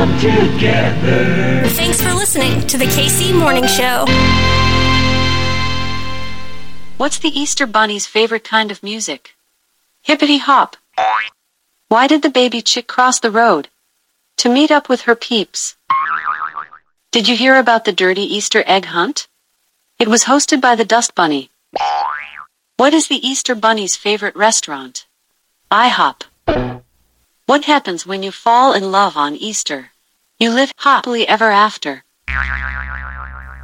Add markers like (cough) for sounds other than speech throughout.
come together. Thanks for listening to the KC Morning Show. What's the Easter Bunny's favorite kind of music? Hippity hop. Why did the baby chick cross the road? To meet up with her peeps. Did you hear about the dirty Easter egg hunt? It was hosted by the Dust Bunny. What is the Easter Bunny's favorite restaurant? IHOP. What happens when you fall in love on Easter? You live happily ever after.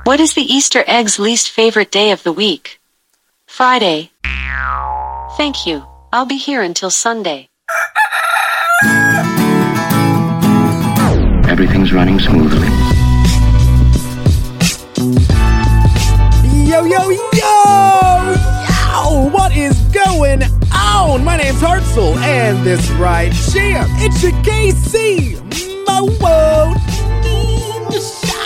What is the Easter egg's least favorite day of the week? Friday. Thank you. I'll be here until Sunday. Everything's running smoothly. Yo, yo, yo! Going on? My name's Hartzell, and this right here, it's your KC Mo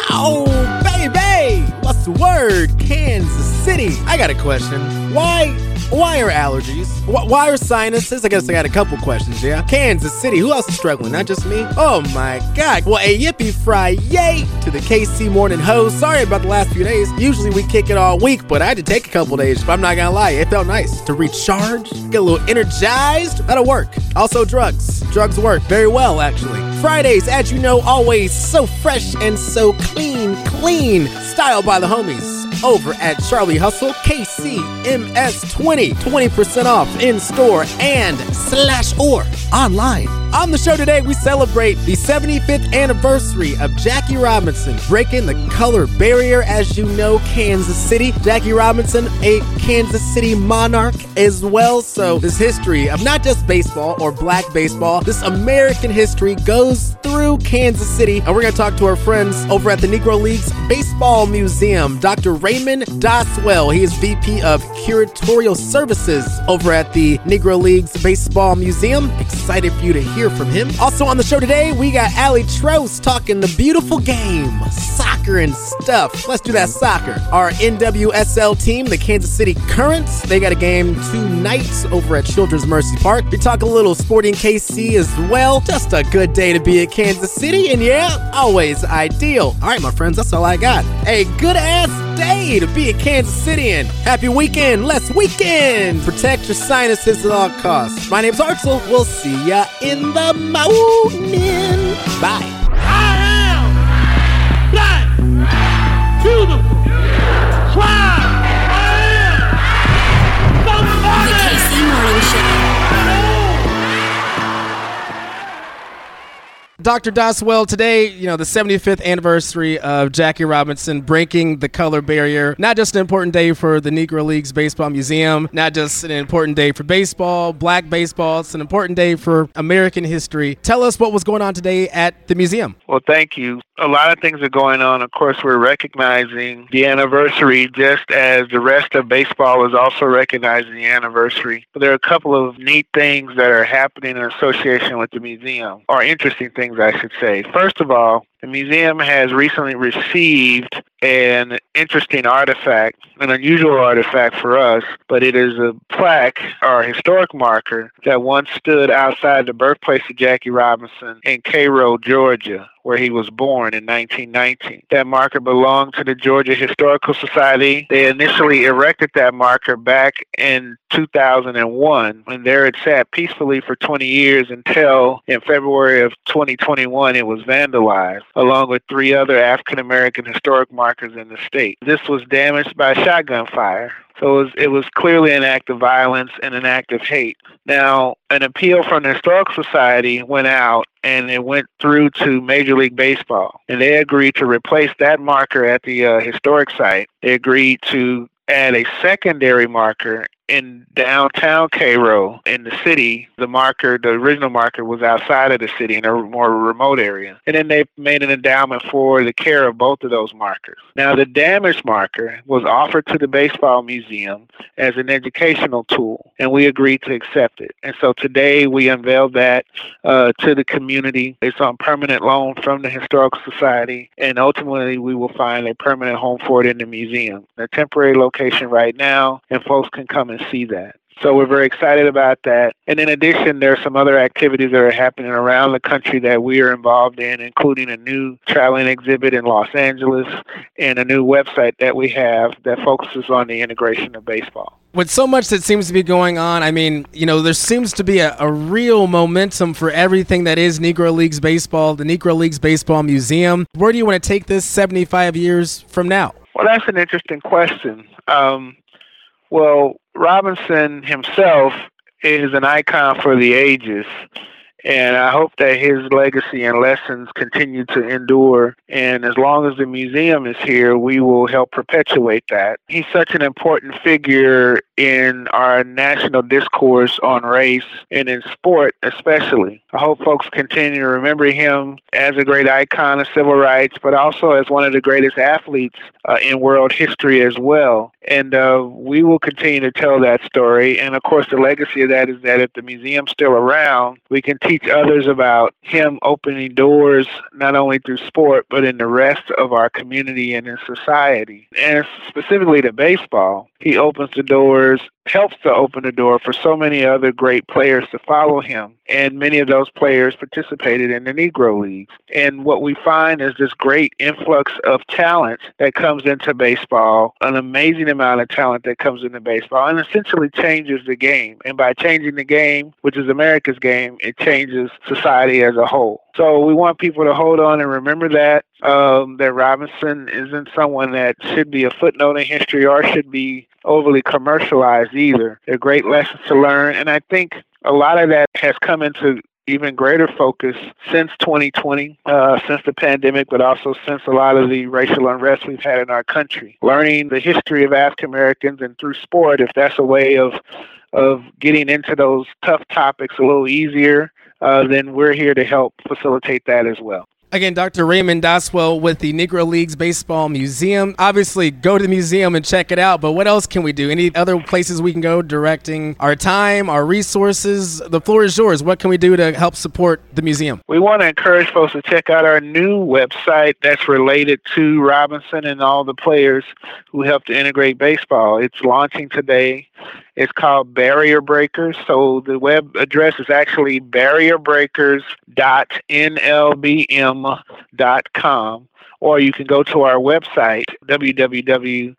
Show, baby! What's the word? Kansas City. I got a question. Why why are allergies? Why are sinuses? I guess I got a couple questions, yeah? Kansas City, who else is struggling? Not just me? Oh my god. Well, a yippee fry yay to the KC Morning Host. Sorry about the last few days. Usually we kick it all week, but I had to take a couple days, but I'm not gonna lie, it felt nice to recharge, get a little energized. That'll work. Also, drugs. Drugs work very well, actually. Fridays, as you know, always so fresh and so clean, clean. Style by the homies over at Charlie Hustle KCMS20. 20% off in store and slash or online. On the show today, we celebrate the 75th anniversary of Jackie Robinson breaking the color barrier. As you know, Kansas City. Jackie Robinson, a Kansas City monarch as well. So, this history of not just baseball or black baseball, this American history goes through Kansas City. And we're going to talk to our friends over at the Negro Leagues Baseball Museum, Dr. Raymond Doswell. He is VP of Curatorial Services over at the Negro Leagues Baseball Museum. Excited for you to hear from him. Also on the show today, we got Aly Trost talking the beautiful game, soccer and stuff. Let's do that soccer. Our NWSL team, the Kansas City Currents, they got a game tonight over at Children's Mercy Park. We talk a little Sporting KC as well. Just a good day to be at Kansas City, and yeah, always ideal. All right, my friends, that's all I got. A good ass day to be a Kansas Citian. Happy weekend, less weekend. Protect your sinuses at all costs. My name's Hartzell. We'll see ya in the morning. Bye. Dr. Doswell, today, you know, the 75th anniversary of Jackie Robinson breaking the color barrier. Not just an important day for the Negro Leagues Baseball Museum, not just an important day for baseball, black baseball, it's an important day for American history. Tell us what was going on today at the museum. Well, thank you. A lot of things are going on. Of course, we're recognizing the anniversary just as the rest of baseball is also recognizing the anniversary. But there are a couple of neat things that are happening in association with the museum, or interesting things, I should say. First of all, the museum has recently received an interesting artifact, an unusual artifact for us, but it is a plaque or a historic marker that once stood outside the birthplace of Jackie Robinson in Cairo, Georgia, where he was born in 1919. That marker belonged to the Georgia Historical Society. They initially erected that marker back in 2001, and there it sat peacefully for 20 years until in February of 2021 it was vandalized, along with three other African American historic markers in the state. This was damaged by shotgun fire. So it was, it was clearly an act of violence and an act of hate. Now, an appeal from the Historical Society went out and it went through to Major League Baseball. And they agreed to replace that marker at the uh, historic site. They agreed to add a secondary marker in downtown Cairo in the city. The marker, the original marker, was outside of the city in a more remote area. And then they made an endowment for the care of both of those markers. Now, the damaged marker was offered to the Baseball Museum as an educational tool, and we agreed to accept it. And so today we unveiled that uh, to the community. It's on permanent loan from the Historical Society, and ultimately we will find a permanent home for it in the museum. A temporary location right now, and folks can come and see that. So we're very excited about that. And in addition, there are some other activities that are happening around the country that we are involved in, including a new traveling exhibit in Los Angeles and a new website that we have that focuses on the integration of baseball with so much that seems to be going on, I mean, you know, there seems to be a, a, real momentum for everything that is Negro Leagues baseball, the Negro Leagues Baseball Museum. Where do you want to take this 75 years from now? Well, that's an interesting question. Um, well, Robinson himself is an icon for the ages. And I hope that his legacy and lessons continue to endure. And as long as the museum is here, we will help perpetuate that. He's such an important figure in our national discourse on race and in sport, especially. I hope folks continue to remember him as a great icon of civil rights, but also as one of the greatest athletes uh, in world history as well. And uh, we will continue to tell that story. And of course, the legacy of that is that if the museum's still around, we can teach others about him opening doors not only through sport but in the rest of our community and in society. And specifically to baseball, he opens the doors helps to open the door for so many other great players to follow him. And many of those players participated in the Negro Leagues. And what we find is this great influx of talent that comes into baseball, an amazing amount of talent that comes into baseball, and essentially changes the game. And by changing the game, which is America's game, it changes society as a whole. So we want people to hold on and remember that um, that Robinson isn't someone that should be a footnote in history or should be overly commercialized either. They're great lessons to learn, and I think a lot of that has come into even greater focus since 2020, uh, since the pandemic, but also since a lot of the racial unrest we've had in our country. Learning the history of African Americans and through sport, if that's a way of of getting into those tough topics a little easier, uh, then we're here to help facilitate that as well. Again, Dr. Raymond Doswell with the Negro Leagues Baseball Museum. Obviously, go to the museum and check it out, but what else can we do? Any other places we can go directing our time, our resources? The floor is yours. What can we do to help support the museum? We want to encourage folks to check out our new website that's related to Robinson and all the players who helped to integrate baseball. It's launching today. It's called Barrier Breakers. So the web address is actually barrierbreakers.nlbm.com or you can go to our website, www.nlbm.com,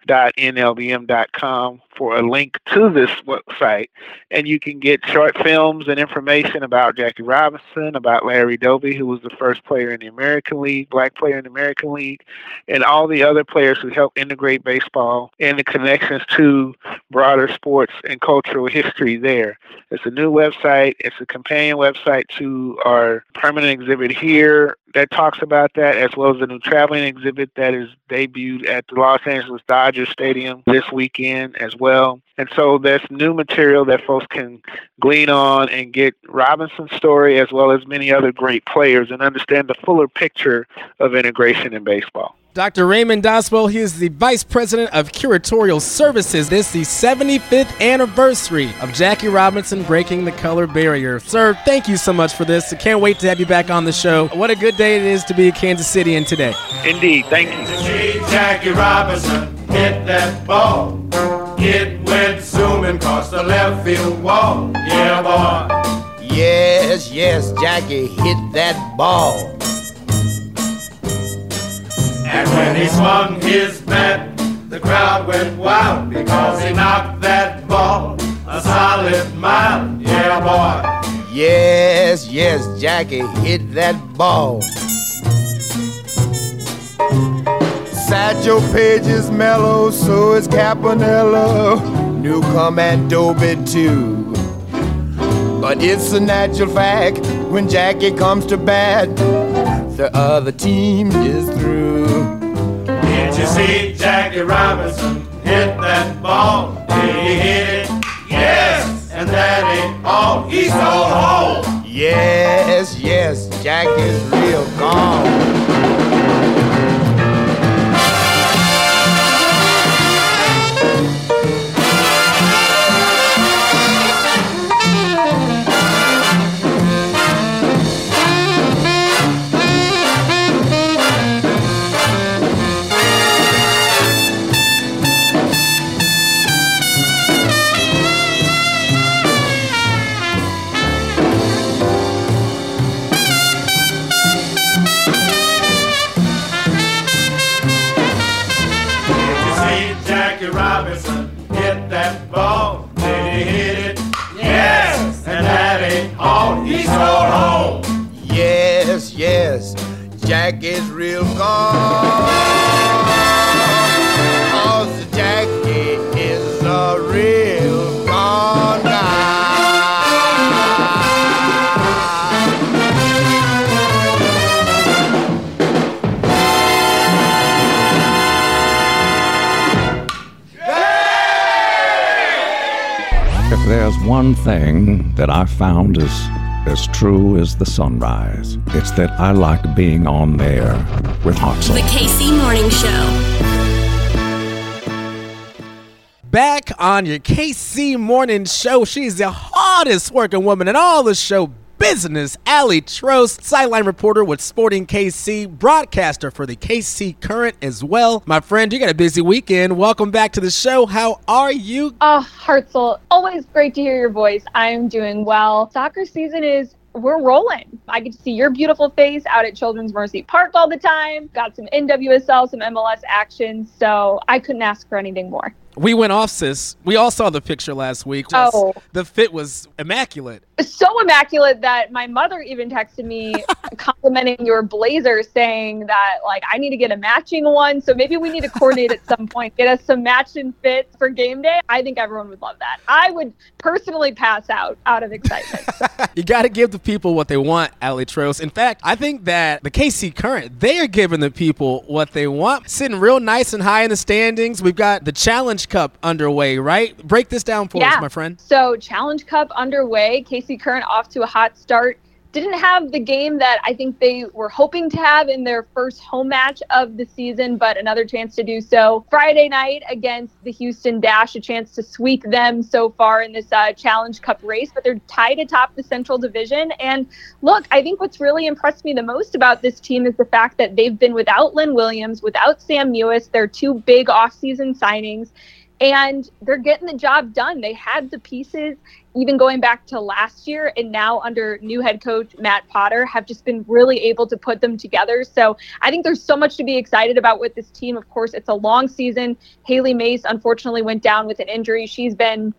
for a link to this website. And you can get short films and information about Jackie Robinson, about Larry Doby, who was the first player in the American League, black player in the American League, and all the other players who helped integrate baseball and the connections to broader sports and cultural history there. It's a new website. It's a companion website to our permanent exhibit here that talks about that, as well as the new traveling exhibit that is debuted at the Los Angeles Dodgers Stadium this weekend as well. And so there's new material that folks can glean on and get Robinson's story as well as many other great players and understand the fuller picture of integration in baseball. Dr. Raymond Doswell, he is the Vice President of Curatorial Services. This is the 75th anniversary of Jackie Robinson breaking the color barrier. Sir, thank you so much for this. I can't wait to have you back on the show. What a good day it is to be in Kansas City in today. Indeed, thank you. See Jackie Robinson hit that ball. It went zooming across the left field wall. Yeah, boy. Yes, yes, Jackie hit that ball. And when he swung his bat, the crowd went wild because he knocked that ball a solid mile. Yeah, boy. Yes, yes, Jackie hit that ball. Satchel Paige is mellow, so is Campanella. Newcombe and Doby too. But it's a natural fact when Jackie comes to bat, the other team is through. Did you see Jackie Robinson hit that ball? Did he hit it? Yes, and that ain't all. He's so home. Yes, yes, Jackie's real gone. If there's one thing that I've found is as true as the sunrise, it's that I like being on there with Hartzell. The KC Morning Show. Back on your KC Morning Show, she's the hardest working woman in all the show business. Aly Trost, sideline reporter with Sporting KC, broadcaster for the KC Current as well. My friend, you got a busy weekend. Welcome back to the show. How are you? Oh, Hartzell, always great to hear your voice. I'm doing well. Soccer season is we're rolling. I get to see your beautiful face out at Children's Mercy Park all the time. Got some NWSL, some MLS action, so I couldn't ask for anything more. We went off, sis. We all saw the picture last week. Oh. The fit was immaculate. So immaculate that my mother even texted me (laughs) complimenting your blazer, saying that like I need to get a matching one. So maybe we need to coordinate at some point, get us some matching fits for game day. I think everyone would love that. I would personally pass out out of excitement. (laughs) You got to give the people what they want, Aly Trost. In fact, I think that the KC Current, they are giving the people what they want. Sitting real nice and high in the standings. We've got the Challenge Cup underway, right? Break this down for us, my friend. So Challenge Cup underway. KC Current off to a hot start. Didn't have the game that I think they were hoping to have in their first home match of the season, but another chance to do so Friday night against the Houston Dash, a chance to sweep them so far in this uh, Challenge Cup race. But they're tied atop the Central Division. And look, I think what's really impressed me the most about this team is the fact that they've been without Lynn Williams, without Sam Mewis, their two big offseason signings and they're getting the job done. They had the pieces, even going back to last year, and now under new head coach Matt Potts, have just been really able to put them together. So I think there's so much to be excited about with this team. Of course, it's a long season. Hailie Mace unfortunately went down with an injury. She's been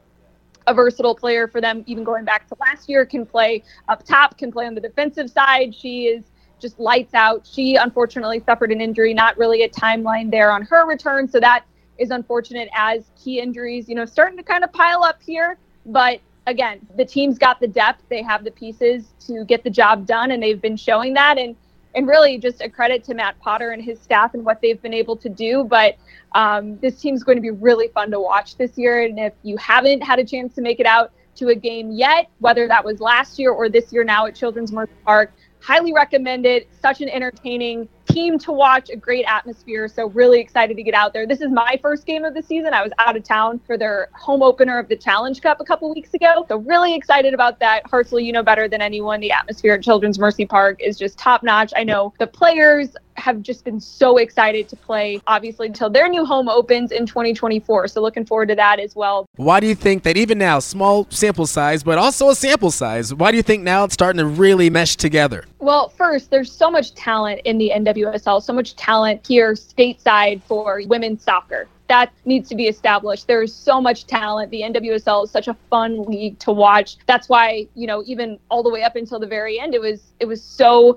a versatile player for them, even going back to last year, can play up top, can play on the defensive side. She is just lights out. She unfortunately suffered an injury, not really a timeline there on her return. So that is unfortunate as key injuries, you know, starting to kind of pile up here. But again, the team's got the depth, they have the pieces to get the job done, and they've been showing that. And and really just a credit to Matt Potts and his staff and what they've been able to do. But um, this team's going to be really fun to watch this year. And if you haven't had a chance to make it out to a game yet, whether that was last year or this year now at Children's Mercy Park, highly recommend it. Such an entertaining team to watch, a great atmosphere. So really excited to get out there. This is my first game of the season. I was out of town for their home opener of the Challenge Cup a couple weeks ago. So really excited about that. Hartzell, you know better than anyone. The atmosphere at Children's Mercy Park is just top notch. I know the players have just been so excited to play, obviously, until their new home opens in 2024. So looking forward to that as well. Why do you think that even now, small sample size, but also a sample size, why do you think now it's starting to really mesh together? Well, first, there's so much talent in the NWSL, so much talent here stateside for women's soccer. That needs to be established. There's so much talent. The NWSL is such a fun league to watch. That's why, you know, even all the way up until the very end, it was it was so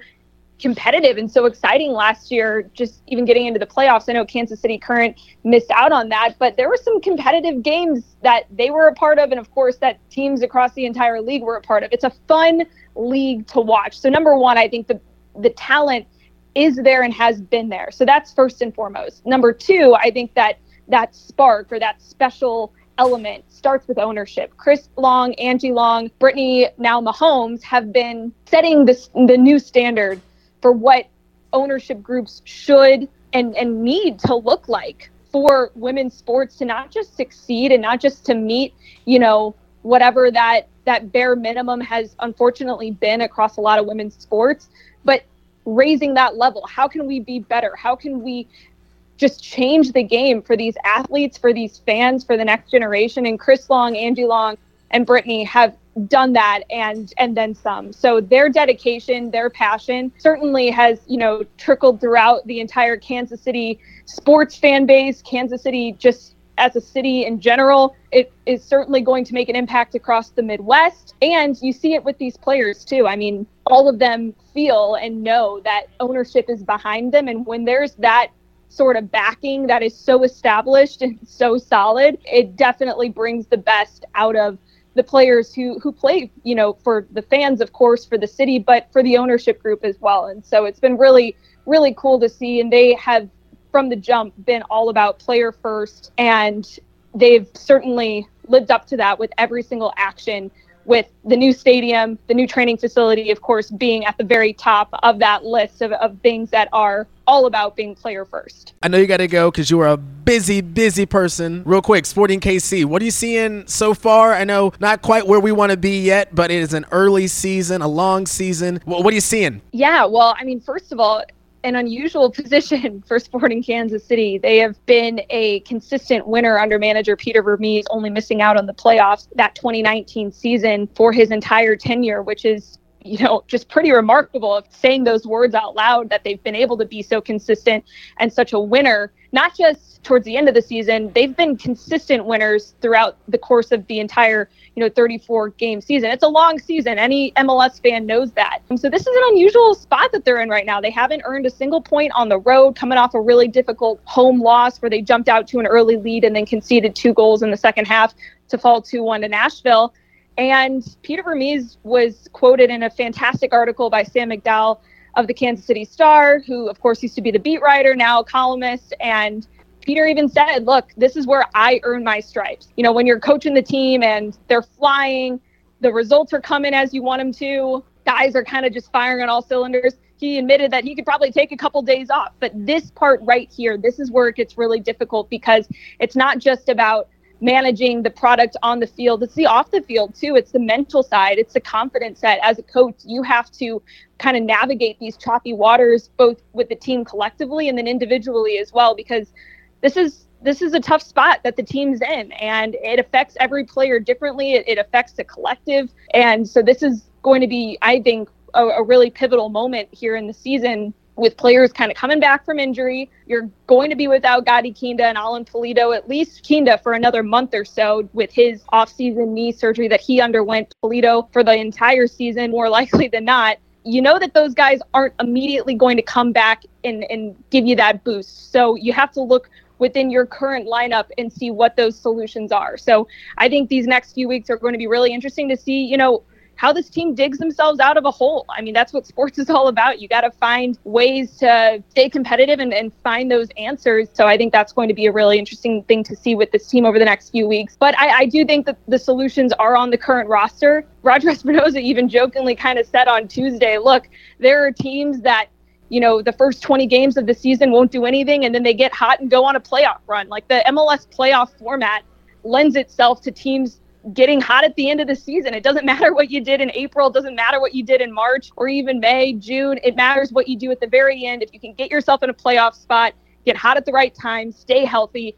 competitive and so exciting last year, just even getting into the playoffs. I know Kansas City Current missed out on that, but there were some competitive games that they were a part of, and of course, that teams across the entire league were a part of. It's a fun league to watch. So, number one, I think the the talent is there and has been there. So that's first and foremost. Number two, I think that that spark or that special element starts with ownership. Chris Long, Angie Long, Brittany, now Mahomes have been setting this the new standard for what ownership groups should and, and need to look like for women's sports to not just succeed and not just to meet, you know, whatever that that bare minimum has unfortunately been across a lot of women's sports, but raising that level. How can we be better? How can we just change the game for these athletes, for these fans, for the next generation? And Chris Long, Angie Long, and Brittany have done that and and then some. So their dedication, their passion certainly has, you know, trickled throughout the entire Kansas City sports fan base, Kansas City just as a city in general. It is certainly going to make an impact across the Midwest. And you see it with these players too. I mean, all of them feel and know that ownership is behind them. And when there's that sort of backing that is so established and (laughs) so solid, it definitely brings the best out of the players who who play, you know, for the fans, of course, for the city, but for the ownership group as well. And so it's been really, really cool to see. And they have from the jump been all about player first and they've certainly lived up to that with every single action with the new stadium, the new training facility, of course, being at the very top of that list of, of things that are all about being player first. I know you got to go because you are a busy, busy person. Real quick, Sporting KC, what are you seeing so far? I know not quite where we want to be yet, but it is an early season, a long season. What, what are you seeing? Yeah, well, I mean, first of all, an unusual (laughs) position for Sporting Kansas City. They have been a consistent winner under manager Peter Vermes, only missing out on the playoffs that 2019 season for his entire tenure, which is you know, just pretty remarkable of saying those words out loud that they've been able to be so consistent and such a winner, not just towards the end of the season, they've been consistent winners throughout the course of the entire, you know, 34 game season. It's a long season. Any MLS fan knows that. And so this is an unusual spot that they're in right now. They haven't earned a single point on the road, coming off a really difficult home loss where they jumped out to an early lead and then conceded two goals in the second half to fall 2 1 to Nashville. And Peter Vermes was quoted in a fantastic article by Sam McDowell of the Kansas City Star, who, of course, used to be the beat writer, now a columnist. And Peter even said, Look, this is where I earn my stripes. You know, when you're coaching the team and they're flying, the results are coming as you want them to, guys are kind of just firing on all cylinders. He admitted that he could probably take a couple days off. But this part right here, this is where it gets really difficult because it's not just about managing the product on the field. It's the off the field too. It's the mental side. It's the confidence set. As a coach, you have to kind of navigate these choppy waters both with the team collectively and then individually as well because this is this is a tough spot that the team's in and it affects every player differently. It, it affects the collective. And so this is going to be, I think, a, a really pivotal moment here in the season with players kind of coming back from injury. You're going to be without Gadi Kinda and Alan Pulido, at least Kinda for another month or so with his offseason knee surgery that he underwent. Pulido for the entire season, more (laughs) likely than not. You know that those guys aren't immediately going to come back and, and give you that boost. So you have to look within your current lineup and see what those solutions are. So I think these next few weeks are going to be really interesting to see, you know, how this team digs themselves out of a hole. I mean, that's what (laughs) sports is all about. You got to find ways to stay competitive and, and find those answers. So I think that's going to be a really interesting thing to see with this team over the next few weeks. But I, I do think that the solutions are on the current roster. Roger Espinoza even jokingly kind of said on Tuesday, look, there are teams that you know, the first 20 games of the season won't do anything and then they get hot and go on a playoff run. Like the MLS playoff format lends itself to teams getting hot at the end of the season. It doesn't (laughs) matter what you did in April, it doesn't matter what you did in March or even May, June. It matters what you do at the very end. If you can get yourself in a playoff spot, get hot at the right time, stay healthy,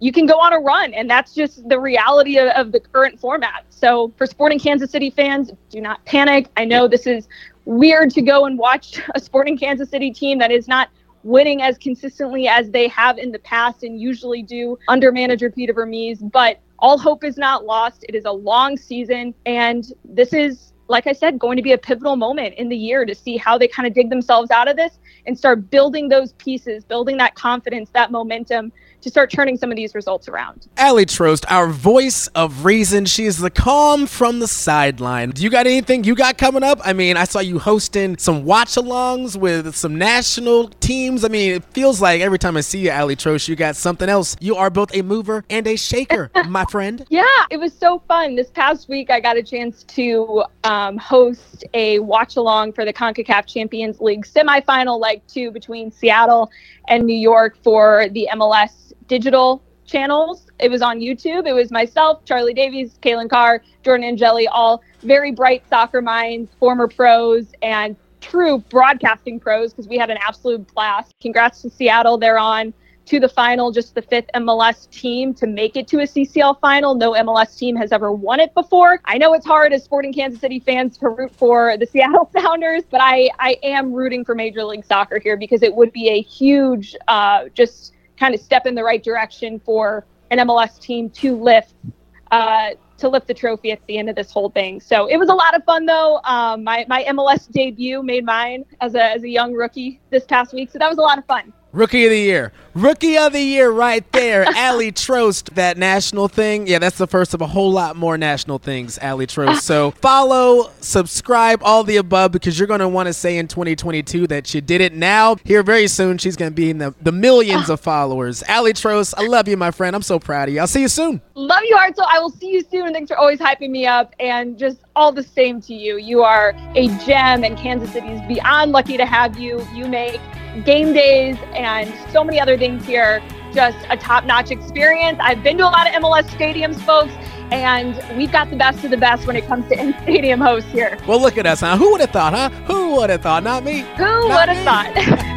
you can go on a run. And that's just the reality of, of the current format. So for Sporting Kansas City fans, do not panic. I know this is weird to go and watch a Sporting Kansas City team that is not winning as consistently as they have in the past and usually do under manager Peter Vermes. But all hope is not lost. It is a long season, and this is like I said, going to be a pivotal moment in the year to see how they kind of dig themselves out of this and start building those pieces, building that confidence, that momentum to start turning some of these results around. Aly Trost, our voice of reason. She is the calm from the sideline. Do you got anything you got coming up? I mean, I saw you hosting some watch alongs with some national teams. I mean, it feels like every time I see you, Aly Trost, you got something else. You are both a mover and a shaker, (laughs) my friend. Yeah, it was so fun. This past week, I got a chance to um, Um, host a watch along for the CONCACAF Champions League semifinal leg two between Seattle and New York for the MLS digital channels. It was on YouTube. It was myself, Charlie Davies, Caitlin Carr, Jordan Angeli, all very bright soccer minds, former pros, and true broadcasting pros because we had an absolute blast. Congrats to Seattle. They're on to the final, just the fifth MLS team to make it to a CCL final. No MLS team has ever won it before. I know it's hard as sporting Kansas City fans to root for the (laughs) Seattle Sounders, but I, I am rooting for Major League Soccer here because it would be a huge, uh, just kind of step in the right direction for an MLS team to lift uh, to lift the trophy at the end of this whole thing. So it was a lot of fun, though. Um, my my MLS debut made mine as a as a young rookie this past week, so that was a lot of fun. Rookie of the year. Rookie of the year right there. (laughs) Aly Trost, that national thing. Yeah, that's the first of a whole lot more national things, Aly Trost. So (laughs) follow, subscribe, all the above because you're going to want to say in 2022 that you did it now. Here very soon, she's going to be in the, the millions of followers. Aly Trost, I love you, my friend. I'm so proud of you. I'll see you soon. Love you, Hartzell. I will see you soon. Thanks for always hyping me up and just all the same to you. You are a gem, and Kansas City is beyond lucky to have you. You make game days and so many other things here just a top notch experience. I've been to a lot of MLS stadiums, folks, and we've got the best of the best when it comes to (laughs) in stadium hosts here. Well, look at us, huh? Who would have thought, huh? Who would have thought? Not me. Who would have thought? (laughs)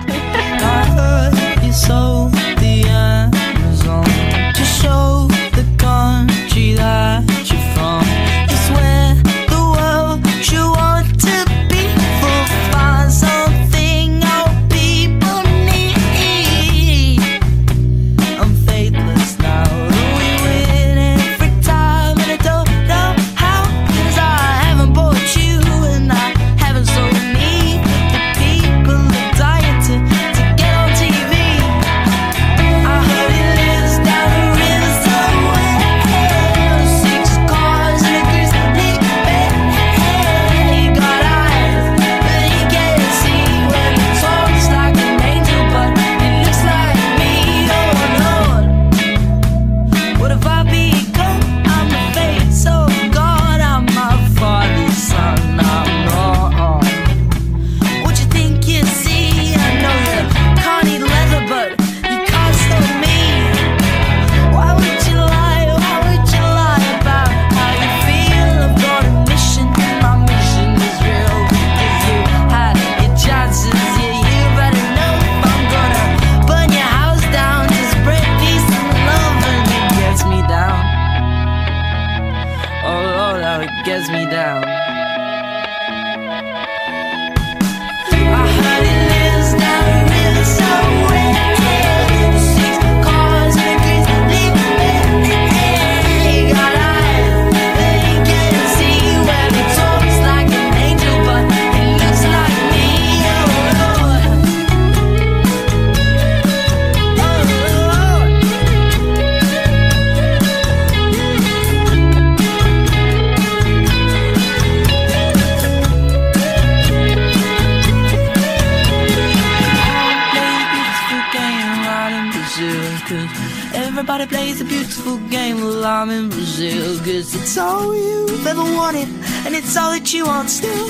plays a beautiful game while I'm in Brazil. Cause it's all you've ever wanted, and it's all that you want still.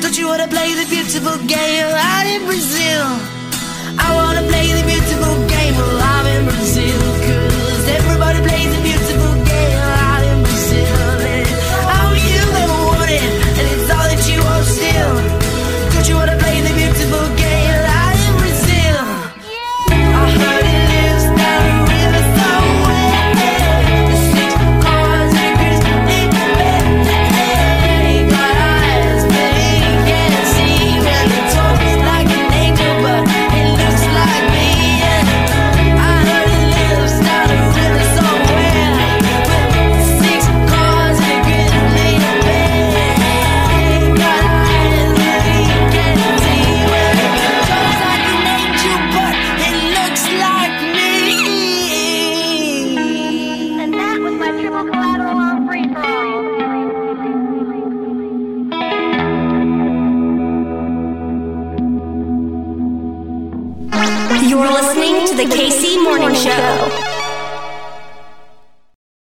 Don't you wanna play the beautiful game out in Brazil? I wanna play the beautiful game while I'm in Brazil. Cause everybody plays the beautiful game out in Brazil. And it's all you've ever wanted, and it's all that you want still. Don't you wanna play